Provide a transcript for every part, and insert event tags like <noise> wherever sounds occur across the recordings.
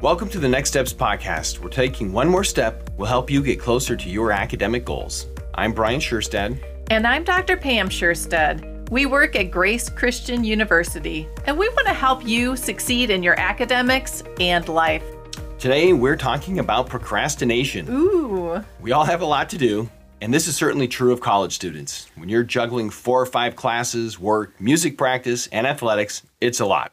Welcome to the Next Steps podcast. We're taking one more step will help you get closer to your academic goals. I'm Brian Scherstad. And I'm Dr. Pam Scherstad. We work at Grace Christian University, and we want to help you succeed in your academics and life. Today, we're talking about procrastination. Ooh. We all have a lot to do, and this is certainly true of college students. When you're juggling four or five classes, work, music practice, and athletics, it's a lot.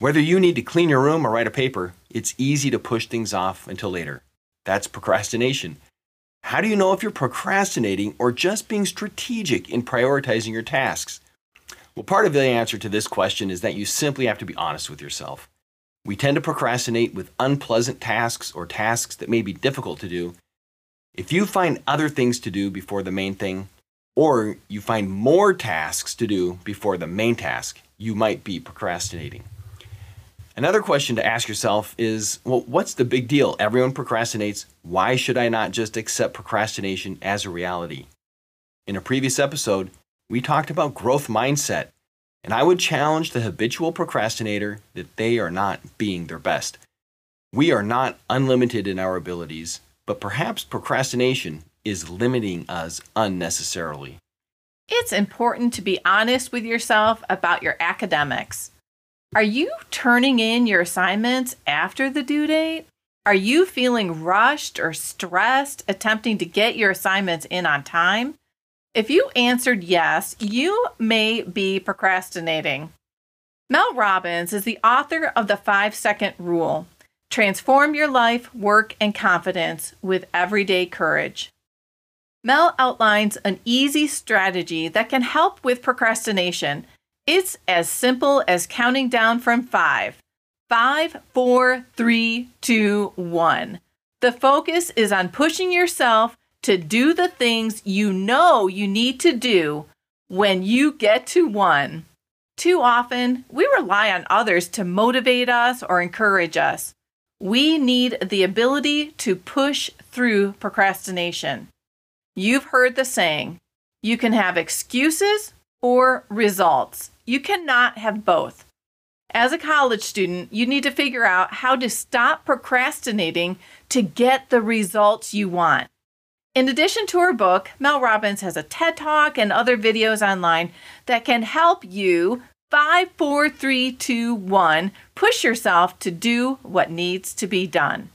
Whether you need to clean your room or write a paper, it's easy to push things off until later. That's procrastination. How do you know if you're procrastinating or just being strategic in prioritizing your tasks? Well, part of the answer to this question is that you simply have to be honest with yourself. We tend to procrastinate with unpleasant tasks or tasks that may be difficult to do. If you find other things to do before the main thing, or you find more tasks to do before the main task, you might be procrastinating. Another question to ask yourself is well, what's the big deal? Everyone procrastinates. Why should I not just accept procrastination as a reality? In a previous episode, we talked about growth mindset, and I would challenge the habitual procrastinator that they are not being their best. We are not unlimited in our abilities, but perhaps procrastination is limiting us unnecessarily. It's important to be honest with yourself about your academics. Are you turning in your assignments after the due date? Are you feeling rushed or stressed attempting to get your assignments in on time? If you answered yes, you may be procrastinating. Mel Robbins is the author of the five second rule transform your life, work, and confidence with everyday courage. Mel outlines an easy strategy that can help with procrastination it's as simple as counting down from five. Five, four, three, two, one. The focus is on pushing yourself to do the things you know you need to do when you get to one. Too often, we rely on others to motivate us or encourage us. We need the ability to push through procrastination. You've heard the saying you can have excuses or results. You cannot have both. As a college student, you need to figure out how to stop procrastinating to get the results you want. In addition to her book, Mel Robbins has a TED Talk and other videos online that can help you 5, 4, 3, 2, 1 push yourself to do what needs to be done.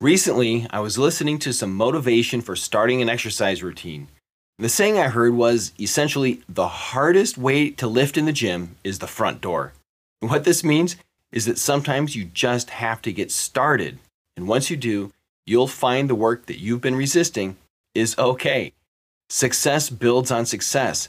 Recently, I was listening to some motivation for starting an exercise routine. The saying I heard was essentially the hardest way to lift in the gym is the front door. And what this means is that sometimes you just have to get started. And once you do, you'll find the work that you've been resisting is okay. Success builds on success.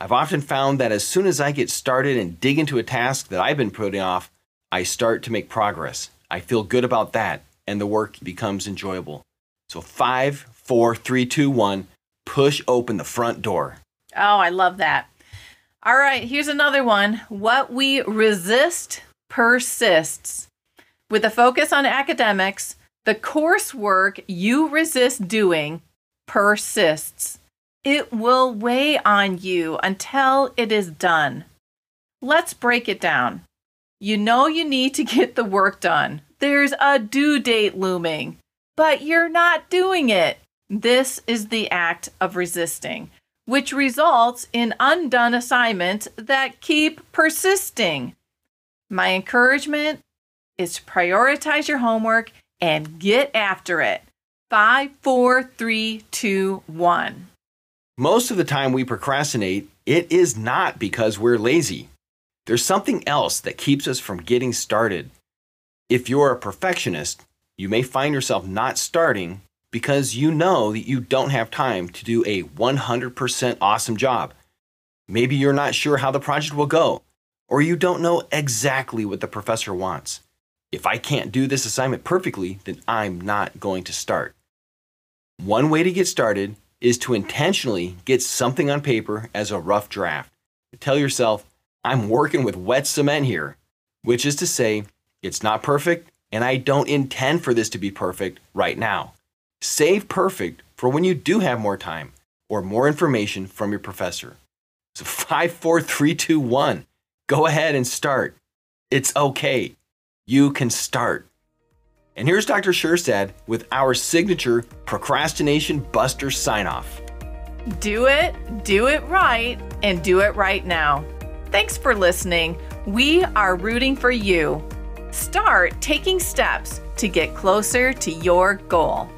I've often found that as soon as I get started and dig into a task that I've been putting off, I start to make progress. I feel good about that, and the work becomes enjoyable. So, five, four, three, two, one push open the front door. Oh, I love that. All right, here's another one. What we resist persists. With a focus on academics, the coursework you resist doing persists. It will weigh on you until it is done. Let's break it down. You know you need to get the work done. There's a due date looming, but you're not doing it. This is the act of resisting, which results in undone assignments that keep persisting. My encouragement is to prioritize your homework and get after it. Five, four, three, two, one. Most of the time we procrastinate, it is not because we're lazy. There's something else that keeps us from getting started. If you're a perfectionist, you may find yourself not starting because you know that you don't have time to do a 100% awesome job. Maybe you're not sure how the project will go, or you don't know exactly what the professor wants. If I can't do this assignment perfectly, then I'm not going to start. One way to get started is to intentionally get something on paper as a rough draft. Tell yourself, I'm working with wet cement here, which is to say, it's not perfect, and I don't intend for this to be perfect right now. Save perfect for when you do have more time or more information from your professor. So, <laughs> five, four, three, two, one. Go ahead and start. It's okay. You can start. And here's Dr. Scherstad with our signature procrastination buster sign off. Do it, do it right, and do it right now. Thanks for listening. We are rooting for you. Start taking steps to get closer to your goal.